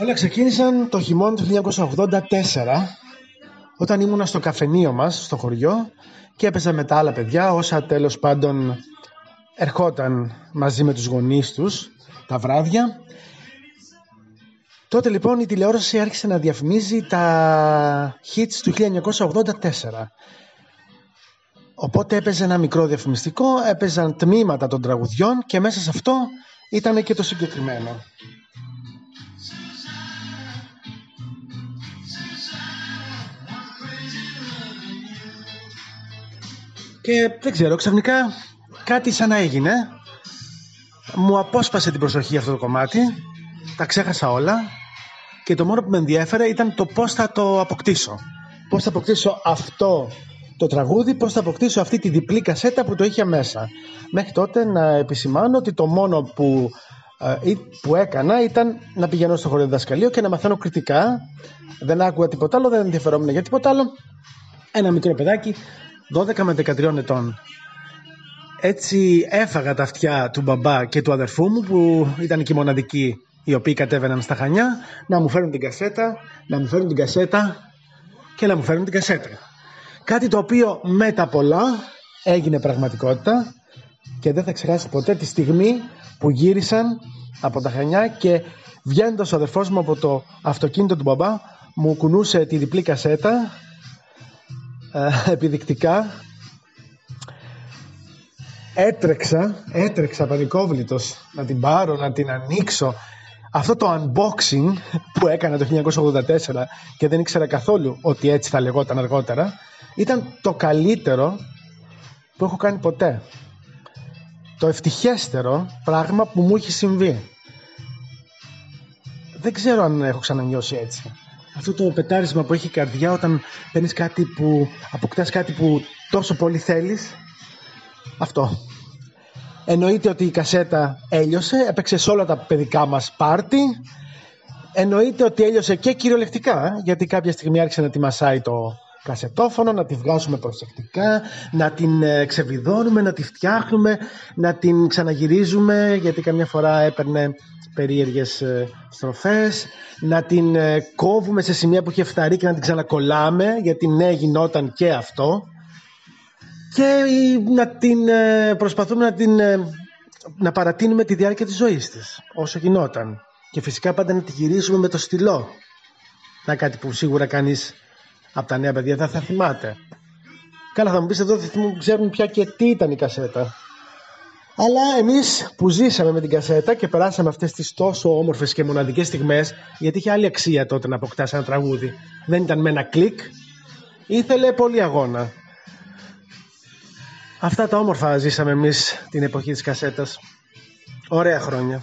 Όλα ξεκίνησαν το χειμώνα του 1984 όταν ήμουνα στο καφενείο μας στο χωριό και έπαιζα με τα άλλα παιδιά όσα τέλος πάντων ερχόταν μαζί με τους γονείς τους τα βράδια. Τότε λοιπόν η τηλεόραση άρχισε να διαφημίζει τα hits του 1984. Οπότε έπαιζε ένα μικρό διαφημιστικό, έπαιζαν τμήματα των τραγουδιών και μέσα σε αυτό ήταν και το συγκεκριμένο. Και δεν ξέρω, ξαφνικά κάτι σαν να έγινε. Μου απόσπασε την προσοχή αυτό το κομμάτι. Τα ξέχασα όλα. Και το μόνο που με ενδιέφερε ήταν το πώς θα το αποκτήσω. Πώς θα αποκτήσω αυτό το τραγούδι, πώς θα αποκτήσω αυτή τη διπλή κασέτα που το είχε μέσα. Μέχρι τότε να επισημάνω ότι το μόνο που, ε, που έκανα ήταν να πηγαίνω στο χωριό διδασκαλείο και να μαθαίνω κριτικά. Δεν άκουγα τίποτα άλλο, δεν ενδιαφερόμουν για τίποτα άλλο. Ένα μικρό παιδάκι 12 με 13 ετών. Έτσι έφαγα τα αυτιά του μπαμπά και του αδερφού μου που ήταν και οι μοναδικοί οι οποίοι κατέβαιναν στα Χανιά να μου φέρουν την κασέτα, να μου φέρουν την κασέτα και να μου φέρουν την κασέτα. Κάτι το οποίο μετά πολλά έγινε πραγματικότητα και δεν θα ξεχάσει ποτέ τη στιγμή που γύρισαν από τα Χανιά και βγαίνοντας ο αδερφός μου από το αυτοκίνητο του μπαμπά μου κουνούσε τη διπλή κασέτα ε, επιδεικτικά έτρεξα, έτρεξα πανικόβλητος να την πάρω, να την ανοίξω. Αυτό το unboxing που έκανα το 1984 και δεν ήξερα καθόλου ότι έτσι θα λεγόταν αργότερα ήταν το καλύτερο που έχω κάνει ποτέ. Το ευτυχέστερο πράγμα που μου έχει συμβεί. Δεν ξέρω αν έχω ξανανιώσει έτσι αυτό το πετάρισμα που έχει η καρδιά όταν παίρνεις κάτι που αποκτάς κάτι που τόσο πολύ θέλεις. Αυτό. Εννοείται ότι η κασέτα έλειωσε έπαιξε σε όλα τα παιδικά μας πάρτι. Εννοείται ότι έλειωσε και κυριολεκτικά γιατί κάποια στιγμή άρχισε να τη μασάει το κασετόφωνο, να τη βγάζουμε προσεκτικά, να την ε, ξεβιδώνουμε, να τη φτιάχνουμε, να την ξαναγυρίζουμε γιατί καμιά φορά έπαιρνε περίεργες ε, στροφές, να την ε, κόβουμε σε σημεία που είχε φταρεί και να την ξανακολλάμε, γιατί ναι γινόταν και αυτό, και να την ε, προσπαθούμε να την να παρατείνουμε τη διάρκεια της ζωής της, όσο γινόταν. Και φυσικά πάντα να τη γυρίσουμε με το στυλό. Να κάτι που σίγουρα κανείς από τα νέα παιδιά δεν θα θυμάται. Καλά θα μου πεις εδώ δεν ξέρουν πια και τι ήταν η κασέτα. Αλλά εμείς που ζήσαμε με την κασέτα και περάσαμε αυτές τις τόσο όμορφες και μοναδικές στιγμές, γιατί είχε άλλη αξία τότε να αποκτάς ένα τραγούδι. Δεν ήταν με ένα κλικ, ήθελε πολύ αγώνα. Αυτά τα όμορφα ζήσαμε εμείς την εποχή της κασέτας. Ωραία χρόνια.